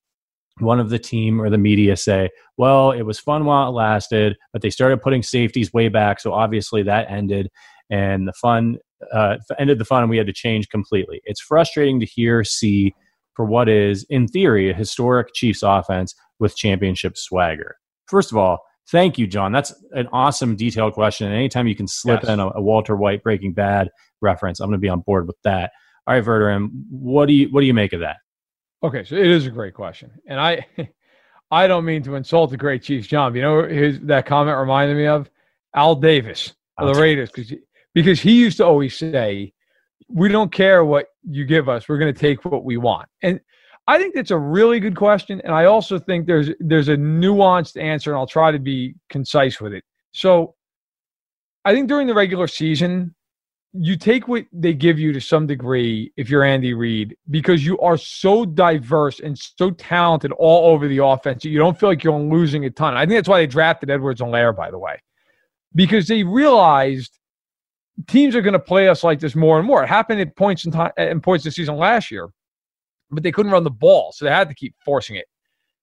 Speaker 2: one of the team or the media say, well, it was fun while it lasted, but they started putting safeties way back. So obviously that ended and the fun uh, ended the fun and we had to change completely. It's frustrating to hear, see for what is, in theory, a historic Chiefs offense with championship swagger. First of all, thank you, John. That's an awesome detailed question. And anytime you can slip yes. in a, a, Walter White Breaking Bad reference, I'm going to be on board with that. All right, Verderame, what do you what do you make of that?
Speaker 3: Okay, so it is a great question, and I, I don't mean to insult the great Chiefs, John. you know his that comment reminded me of Al Davis of the Raiders because because he used to always say, "We don't care what you give us; we're going to take what we want." And I think that's a really good question, and I also think there's there's a nuanced answer, and I'll try to be concise with it. So, I think during the regular season, you take what they give you to some degree if you're Andy Reid because you are so diverse and so talented all over the offense you don't feel like you're losing a ton. I think that's why they drafted Edwards-Helaire, by the way, because they realized teams are going to play us like this more and more. It happened at points in time in points this season last year, but they couldn't run the ball, so they had to keep forcing it.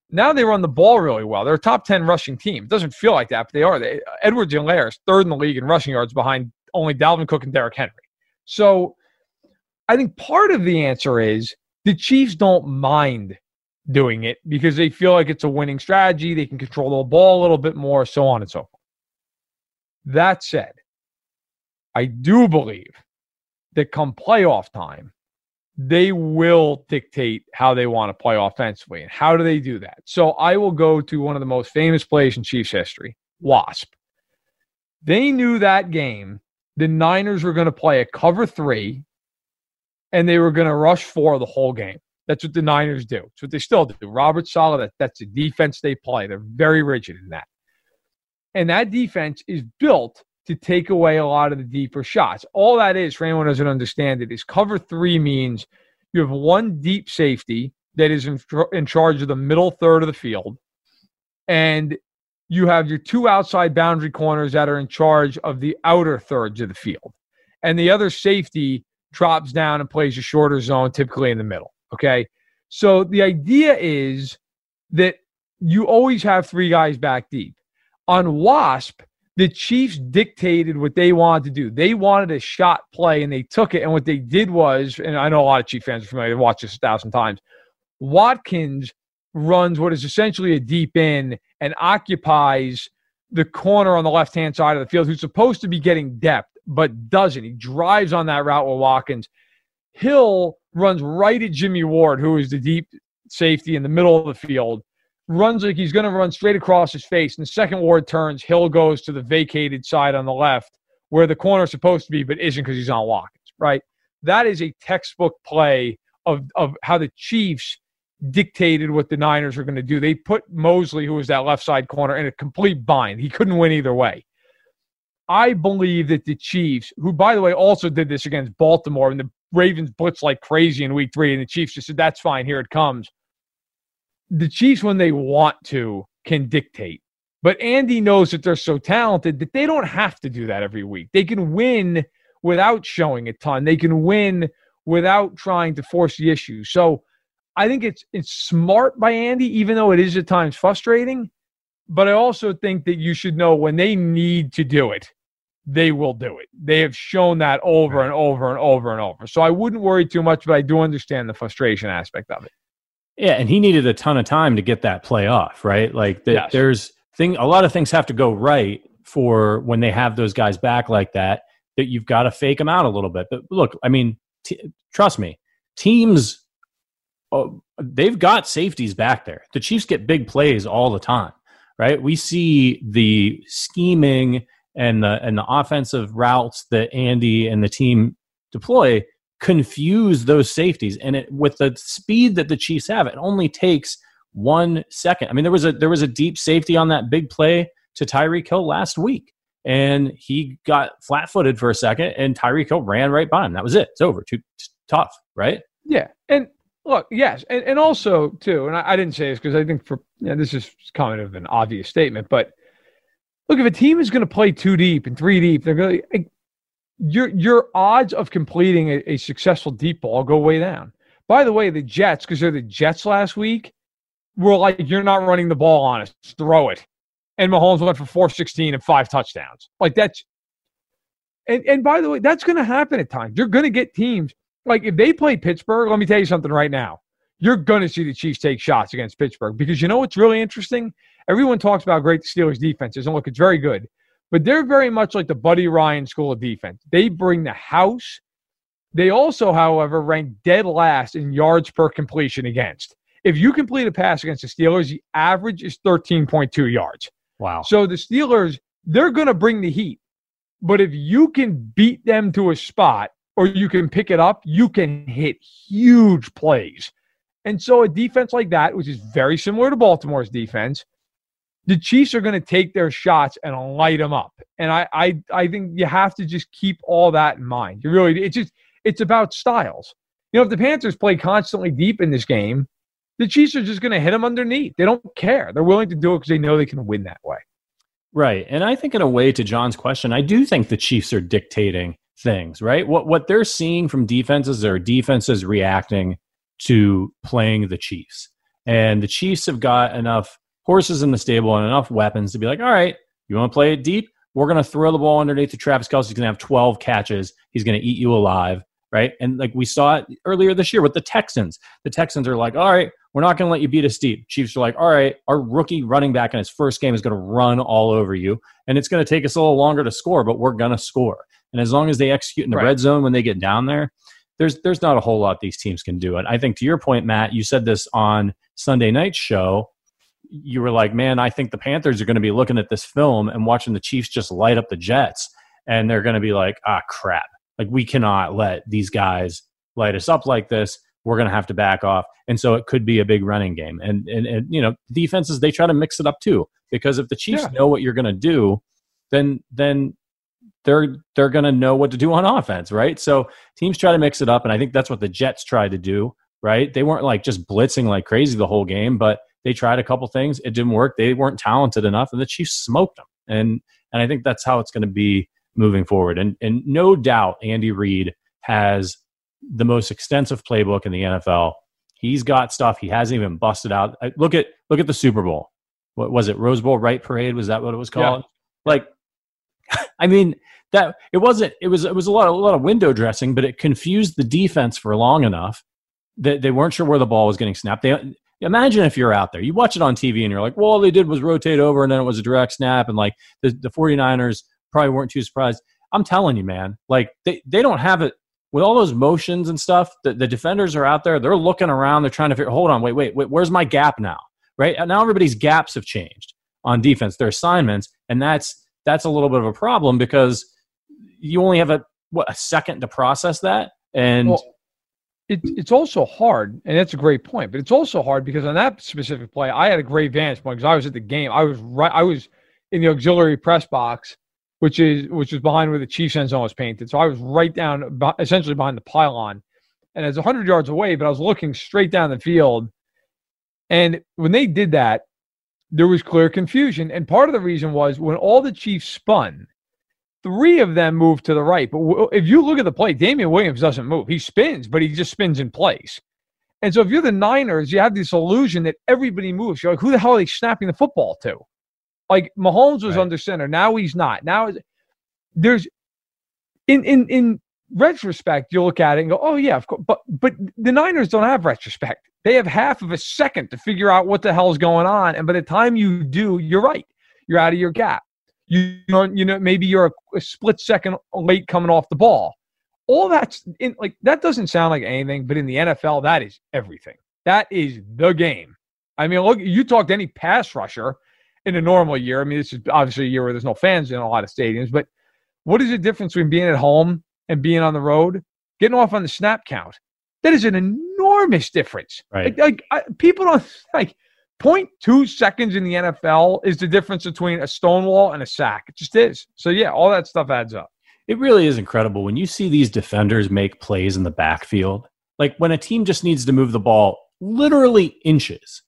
Speaker 3: Now they run the ball really well. They're a top 10 rushing team. It doesn't feel like that, but they are. They, Edwards-Helaire is third in the league in rushing yards behind only Dalvin Cook and Derrick Henry. So I think part of the answer is the Chiefs don't mind doing it because they feel like it's a winning strategy. They can control the ball a little bit more, so on and so forth. That said, I do believe that come playoff time, they will dictate how they want to play offensively. And how do they do that? So I will go to one of the most famous plays in Chiefs history, Wasp. They knew that game the Niners were going to play a cover three and they were going to rush four the whole game. That's what the Niners do. That's what they still do. Robert Saleh, that, that's the defense they play. They're very rigid in that. And that defense is built to take away a lot of the deeper shots. All that is, for anyone who doesn't understand it, is cover three means you have one deep safety that is in, in charge of the middle third of the field. And you have your two outside boundary corners that are in charge of the outer thirds of the field. And the other safety drops down and plays a shorter zone, typically in the middle. Okay. So the idea is that you always have three guys back deep. On Wasp, the Chiefs dictated what they wanted to do. They wanted a shot play and they took it. And what they did was, and I know a lot of Chief fans are familiar, they watched this a thousand times. Watkins runs what is essentially a deep in and occupies the corner on the left hand side of the field, who's supposed to be getting depth, but doesn't. He drives on that route with Watkins. Hill runs right at Jimmy Ward, who is the deep safety in the middle of the field, runs like he's going to run straight across his face. And the second Ward turns, Hill goes to the vacated side on the left, where the corner is supposed to be, but isn't because he's on Watkins, right? That is a textbook play of, of how the Chiefs dictated what the Niners were going to do. They put Moseley, who was that left side corner, in a complete bind. He couldn't win either way. I believe that the Chiefs, who by the way also did this against Baltimore, and the Ravens blitzed like crazy in week three, and the Chiefs just said, That's fine, here it comes. the Chiefs, when they want to, can dictate. But Andy knows that they're so talented that they don't have to do that every week. They can win without showing a ton. They can win without trying to force the issue. So I think it's it's smart by Andy, even though it is at times frustrating. But I also think that you should know when they need to do it, they will do it. They have shown that over and over and over and over. So I wouldn't worry too much, but I do understand the frustration aspect of it.
Speaker 2: Yeah, and he needed a ton of time to get that play off, right? Like the, yes. there's thing a lot of things have to go right for when they have those guys back like that that you've got to fake them out a little bit. But look, I mean, t- trust me, teams oh, they've got safeties back there. The Chiefs get big plays all the time, right? We see the scheming and the and the offensive routes that Andy and the team deploy confuse those safeties and it with the speed that the Chiefs have it only takes 1 second. I mean there was a there was a deep safety on that big play to Tyreek Hill last week and he got flat-footed for a second and Tyreek Hill ran right by him. That was it. It's over. Too tough, right?
Speaker 3: Yeah. And look, yes. And and also too, and I, I didn't say this because I think for you know, this is kind of an obvious statement, but look, if a team is going to play two deep and three deep, they're going to your your odds of completing a, a, successful deep ball go way down. By the way, the Jets, because they're the Jets last week, were like, "You're not running the ball on us. Throw it." And Mahomes went for 416 and five touchdowns. Like that's. And and by the way, that's going to happen at times. You're going to get teams like if they play Pittsburgh. Let me tell you something right now. You're going to see the Chiefs take shots against Pittsburgh because you know what's really interesting everyone talks about great the Steelers defenses, and look, it's very good. But they're very much like the Buddy Ryan school of defense. They bring the house. They also, however, rank dead last in yards per completion against. If you complete a pass against the Steelers, the average is 13.2 yards.
Speaker 2: Wow.
Speaker 3: So the Steelers, they're going to bring the heat. But if you can beat them to a spot or you can pick it up, you can hit huge plays. And so a defense like that, which is very similar to Baltimore's defense, the Chiefs are going to take their shots and light them up. And I, I, I think you have to just keep all that in mind. You really, it's just, it's about styles. You know, if the Panthers play constantly deep in this game, the Chiefs are just going to hit them underneath. They don't care. They're willing to do it because they know they can win that way.
Speaker 2: Right. And I think, in a way, to John's question, I do think the Chiefs are dictating things, right? What, what they're seeing from defenses are defenses reacting to playing the Chiefs. And the Chiefs have got enough horses in the stable and enough weapons to be like, all right, you want to play it deep? We're going to throw the ball underneath to Travis Kelce. He's going to have 12 catches. He's going to eat you alive, right? And like we saw it earlier this year with the Texans. The Texans are like, all right, we're not going to let you beat us deep. Chiefs are like, all right, our rookie running back in his first game is going to run all over you. And it's going to take us a little longer to score, but we're going to score. And as long as they execute in the right. red zone when they get down there, there's there's not a whole lot these teams can do. And I think to your point, Matt, you said this on Sunday night's show you were like, man, I think the Panthers are going to be looking at this film and watching the Chiefs just light up the Jets, and they're going to be like, ah, crap. Like, we cannot let these guys light us up like this. We're going to have to back off. And so it could be a big running game. And, and, and you know, defenses, they try to mix it up too. Because if the Chiefs yeah. know what you're going to do, then, then they're they're going to know what to do on offense, right? So teams try to mix it up, and I think that's what the Jets tried to do, right? They weren't like just blitzing like crazy the whole game, but they tried a couple things. It didn't work. They weren't talented enough, and the Chiefs smoked them. And and I think that's how it's going to be moving forward. And and no doubt, Andy Reid has the most extensive playbook in the NFL. He's got stuff he hasn't even busted out. Look at look at the Super Bowl. What was it? Rose Bowl Right Parade was that what it was called? Yeah. Like, I mean that it wasn't. It was it was a lot of, a lot of window dressing, but it confused the defense for long enough that they weren't sure where the ball was getting snapped. They imagine if you're out there, you watch it on TV and you're like, well, all they did was rotate over and then it was a direct snap. And like the, the 49ers probably weren't too surprised. I'm telling you, man, like they, they don't have it with all those motions and stuff. The, the defenders are out there. They're looking around. They're trying to figure, hold on, wait, wait, wait, where's my gap now? Right now, everybody's gaps have changed on defense, their assignments. And that's, that's a little bit of a problem because you only have a, what, a second to process that. And, well,
Speaker 3: it, it's also hard, and that's a great point. But it's also hard because on that specific play, I had a great vantage point because I was at the game. I was right. I was in the auxiliary press box, which is which was behind where the Chiefs end zone was painted. So I was right down, essentially behind the pylon, and it's hundred yards away. But I was looking straight down the field, And when they did that, there was clear confusion. And part of the reason was when all the Chiefs spun, three of them moved to the right. But if you look at the play, Damien Williams doesn't move. He spins, but he just spins in place. And so if you're the Niners, you have this illusion that everybody moves. You're like, who the hell are they snapping the football to? Like Mahomes was right. under center. Now he's not. Now there's in in in retrospect, you'll look at it and go, oh yeah, of course. But but the Niners don't have retrospect. They have half of a second to figure out what the hell's going on. And by the time you do, you're right. You're out of your gap. You know, you know, maybe you're a, a split second late coming off the ball. All that's in like that doesn't sound like anything, but in the NFL, that is everything. That is the game. I mean, look, you talk to any pass rusher in a normal year. I mean, this is obviously a year where there's no fans in a lot of stadiums, but what is the difference between being at home and being on the road? Getting off on the snap count. That is an enormous difference.
Speaker 2: Right.
Speaker 3: Like, like I, people don't like 0.2 seconds in the NFL is the difference between a stonewall and a sack. It just is. So yeah, all that stuff adds up.
Speaker 2: It really is incredible when you see these defenders make plays in the backfield. Like when a team just needs to move the ball literally inches,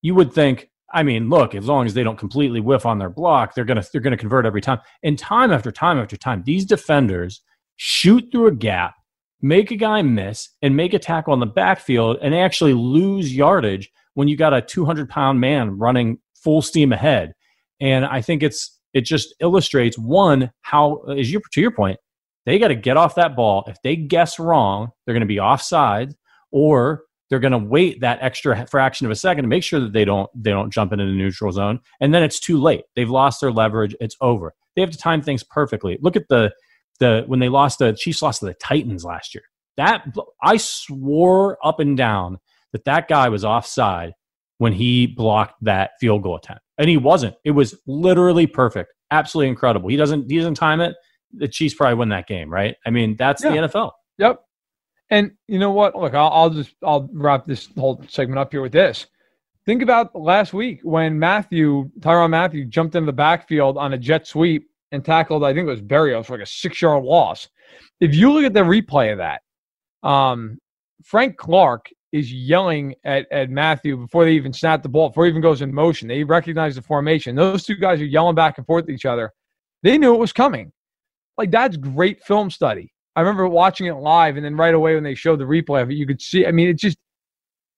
Speaker 2: you would think, I mean, look, as long as they don't completely whiff on their block, they're gonna they're gonna convert every time. And time after time after time, these defenders shoot through a gap, make a guy miss, and make a tackle on the backfield, and actually lose yardage when you got a 200 pound man running full steam ahead. And I think it's it just illustrates one how is your to your point, they got to get off that ball. If they guess wrong, they're going to be offside, or they're going to wait that extra fraction of a second to make sure that they don't they don't jump into the neutral zone, and then it's too late. They've lost their leverage. It's over. They have to time things perfectly. Look at the the when they lost the Chiefs lost to the Titans last year. That I swore up and down that that guy was offside when he blocked that field goal attempt, and he wasn't. It was literally perfect, absolutely incredible. He doesn't he doesn't time it. The Chiefs probably win that game, right? I mean, that's yeah. the NFL.
Speaker 3: Yep. And you know what? Look, I'll, I'll just I'll wrap this whole segment up here with this. Think about last week when Mathieu, Tyrann Mathieu, jumped into the backfield on a jet sweep and tackled, I think it was Berrios for like a six yard loss. If you look at the replay of that, um, Frank Clark is yelling at, at Mathieu before they even snap the ball, before even goes in motion. They recognize the formation. Those two guys are yelling back and forth at each other. They knew it was coming. Like, that's great film study. I remember watching it live, and then right away when they showed the replay of it, you could see. I mean, it just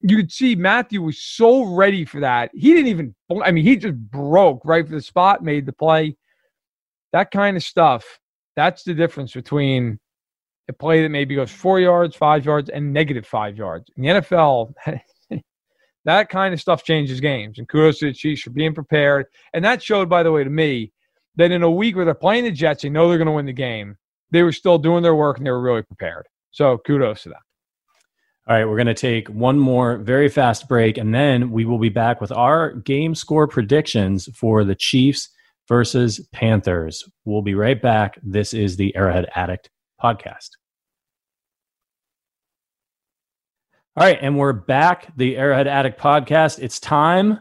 Speaker 3: you could see Mathieu was so ready for that. He didn't even. I mean, he just broke right for the spot, made the play. That kind of stuff. That's the difference between a play that maybe goes four yards, five yards, and negative five yards. In the NFL, that kind of stuff changes games. And kudos to the Chiefs for being prepared. And that showed, by the way, to me, that in a week where they're playing the Jets, they know they're going to win the game. They were still doing their work and they were really prepared. So kudos to them.
Speaker 2: All right, we're going to take one more very fast break, and then we will be back with our game score predictions for the Chiefs versus Panthers. We'll be right back. This is the Arrowhead Addict podcast. All right, and we're back. The Arrowhead Addict podcast. It's time.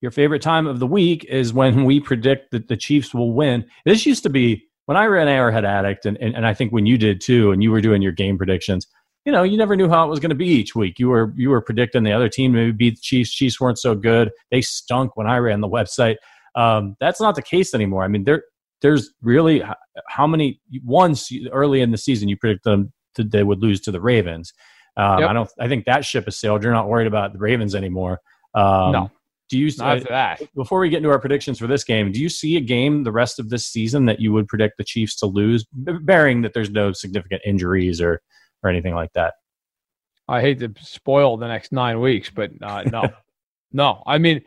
Speaker 2: Your favorite time of the week is when we predict that the Chiefs will win. This used to be when I ran Arrowhead Addict, and, and, and I think when you did too, and you were doing your game predictions, you know, you never knew how it was going to be each week. You were you were predicting the other team maybe beat the Chiefs. Chiefs weren't so good. They stunk when I ran the website. Um, that's not the case anymore. I mean, there there's really how many once early in the season you predict them to, they would lose to the Ravens. Um, yep. I don't. I think that ship has sailed. You're not worried about the Ravens anymore. Um,
Speaker 3: no.
Speaker 2: Do you
Speaker 3: not after that?
Speaker 2: Before we get into our predictions for this game, do you see a game the rest of this season that you would predict the Chiefs to lose, bearing that there's no significant injuries or or anything like that?
Speaker 3: I hate to spoil the next nine weeks, but uh, no, no. I mean,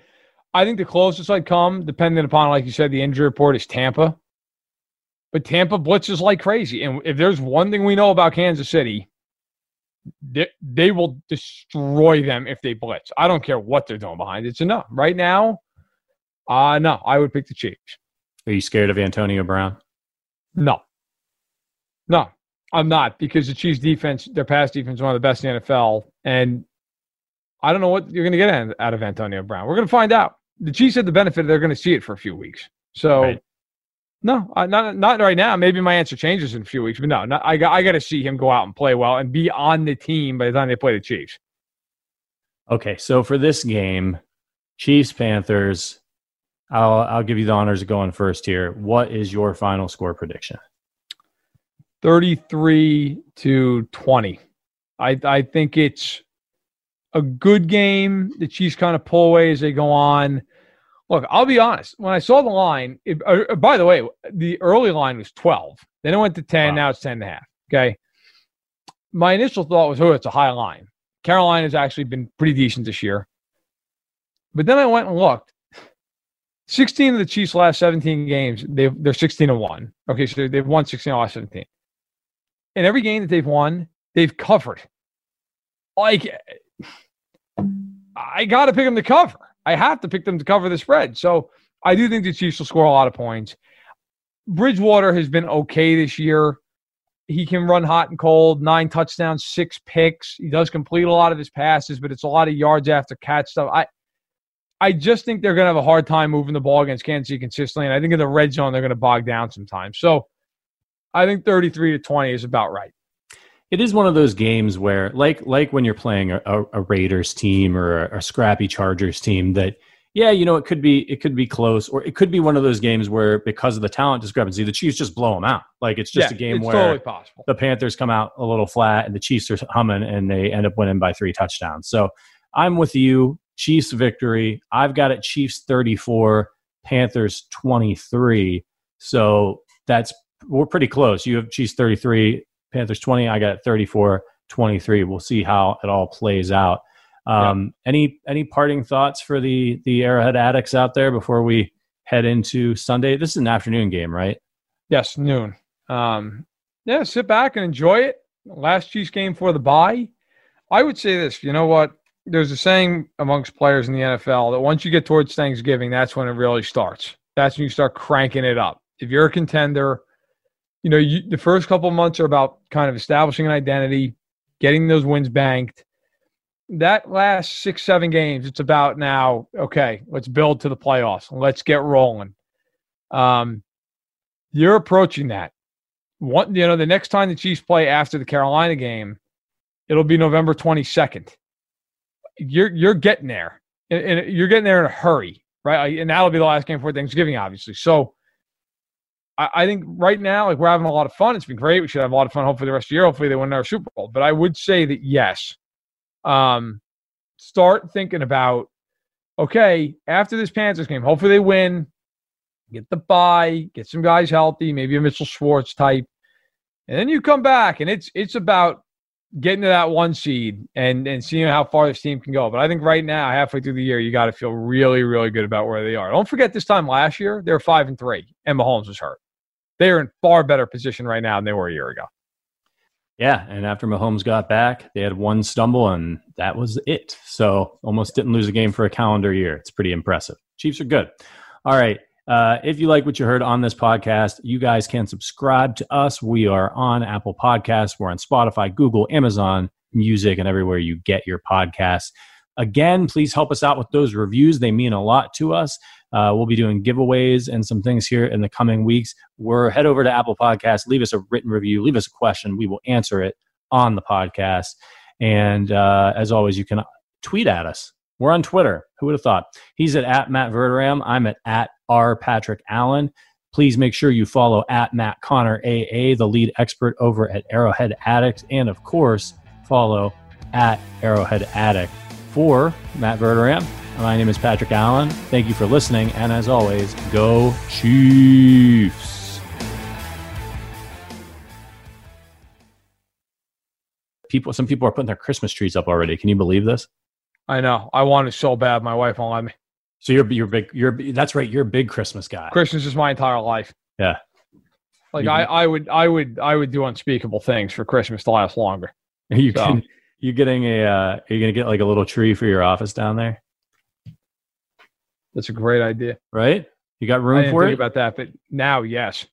Speaker 3: I think the closest I'd come, depending upon, like you said, the injury report is Tampa. But Tampa blitzes like crazy. And if there's one thing we know about Kansas City, they, they will destroy them if they blitz. I don't care what they're doing behind. It's enough. Right now, uh no, I would pick the Chiefs.
Speaker 2: Are you scared of Antonio Brown?
Speaker 3: No. No, I'm not because the Chiefs defense, their pass defense is one of the best in the NFL. And I don't know what you're going to get out of Antonio Brown. We're going to find out the Chiefs had the benefit they're going to see it for a few weeks. So, right. no, not not right now. Maybe my answer changes in a few weeks, but no, not, I got I got to see him go out and play well and be on the team by the time they play the Chiefs.
Speaker 2: Okay, so for this game, Chiefs Panthers, I'll I'll give you the honors of going first here. What is your final score prediction?
Speaker 3: 33 to 20. I I think it's a good game. The Chiefs kind of pull away as they go on. Look, I'll be honest. When I saw the line, it, uh, uh by the way, the early line was 12. Then it went to 10. Wow. Now it's 10 and a half. Okay. My initial thought was, oh, it's a high line. Carolina has actually been pretty decent this year. But then I went and looked. 16 of the Chiefs' last 17 games, they they're 16 and 1. Okay, so they've won 16 of the last 17. And every game that they've won, they've covered. Like, I got to pick them to cover. I have to pick them to cover the spread. So I do think the Chiefs will score a lot of points. Bridgewater has been okay this year. He can run hot and cold, nine touchdowns, six picks. He does complete a lot of his passes, but it's a lot of yards after catch stuff. I I just think they're going to have a hard time moving the ball against Kansas City consistently. And I think in the red zone, they're going to bog down sometimes. So I think 33 to 20 is about right
Speaker 2: it is one of those games where like like when you're playing a, a raiders team or a, a, scrappy chargers team that yeah you know it could be it could be close or it could be one of those games where because of the talent discrepancy the chiefs just blow them out. Like it's just
Speaker 3: yeah,
Speaker 2: a game
Speaker 3: where
Speaker 2: totally the panthers come out a little flat and the chiefs are humming and they end up winning by three touchdowns. So i'm with you. Chiefs victory. I've got it chiefs 34 panthers 23 so that's we're pretty close. You have chiefs 33 Panthers 20. I got 34 23. We'll see how it all plays out. Um, yeah. Any any parting thoughts for the the Arrowhead addicts out there before we head into Sunday? This is an afternoon game, right?
Speaker 3: Yes, noon. Um, yeah, sit back and enjoy it. Last Chiefs game for the bye. I would say this. You know what? There's a saying amongst players in the NFL that once you get towards Thanksgiving, that's when it really starts. That's when you start cranking it up. If you're a contender, you know, you, the first couple months are about kind of establishing an identity, getting those wins banked. That last six, seven games, it's about now, okay, let's build to the playoffs. Let's get rolling. Um, you're approaching that. One, you know, the next time the Chiefs play after the Carolina game, it'll be November 22nd. You're you're getting there, and, and you're getting there in a hurry, right? And that'll be the last game before Thanksgiving, obviously. So I, I, think right now, like we're having a lot of fun. It's been great. We should have a lot of fun. Hopefully, the rest of the year. Hopefully, they win our Super Bowl. But I would say that yes, um, start thinking about okay after this Panthers game. Hopefully, they win. Get the bye. Get some guys healthy. Maybe a Mitchell Schwartz type, and then you come back, and it's it's about getting to that one seed and and seeing how far this team can go. But I think right now, halfway through the year, you got to feel really, really good about where they are. Don't forget this time last year, they were five and three, and Mahomes was hurt they are in far better position right now than they were a year ago.
Speaker 2: Yeah, and after Mahomes got back, they had one stumble, and that was it. So almost didn't lose a game for a calendar year. It's pretty impressive. Chiefs are good. All right. Uh, if you like what you heard on this podcast, you guys can subscribe to us. We are on Apple Podcasts. We're on Spotify, Google, Amazon Music, and everywhere you get your podcasts. Again, please help us out with those reviews. They mean a lot to us. Uh, we'll be doing giveaways and some things here in the coming weeks. We're head over to Apple Podcasts, leave us a written review, leave us a question. We will answer it on the podcast. And uh, as always, you can tweet at us. We're on Twitter. Who would have thought? He's at, at Matt Verderame. I'm at, at R Patrick Allen. Please make sure you follow at Matt Conner AA, the lead expert over at Arrowhead Addict. And of course, follow at Arrowhead Addict for Matt Verderame. My name is Patrick Allen. Thank you for listening. And as always, go Chiefs. People, some people are putting their Christmas trees up already. Can you believe this?
Speaker 3: I know. I want it so bad. My wife won't let me.
Speaker 2: So you're you're big. You're that's right. You're a big Christmas guy.
Speaker 3: Christmas is my entire life.
Speaker 2: Yeah.
Speaker 3: Like I, I would I would I would do unspeakable things for Christmas to last longer.
Speaker 2: You so. can you getting a uh, are you gonna get like a little tree for your office down there?
Speaker 3: That's a great idea.
Speaker 2: Right? You got room for
Speaker 3: think
Speaker 2: it?
Speaker 3: about that, but now, yes.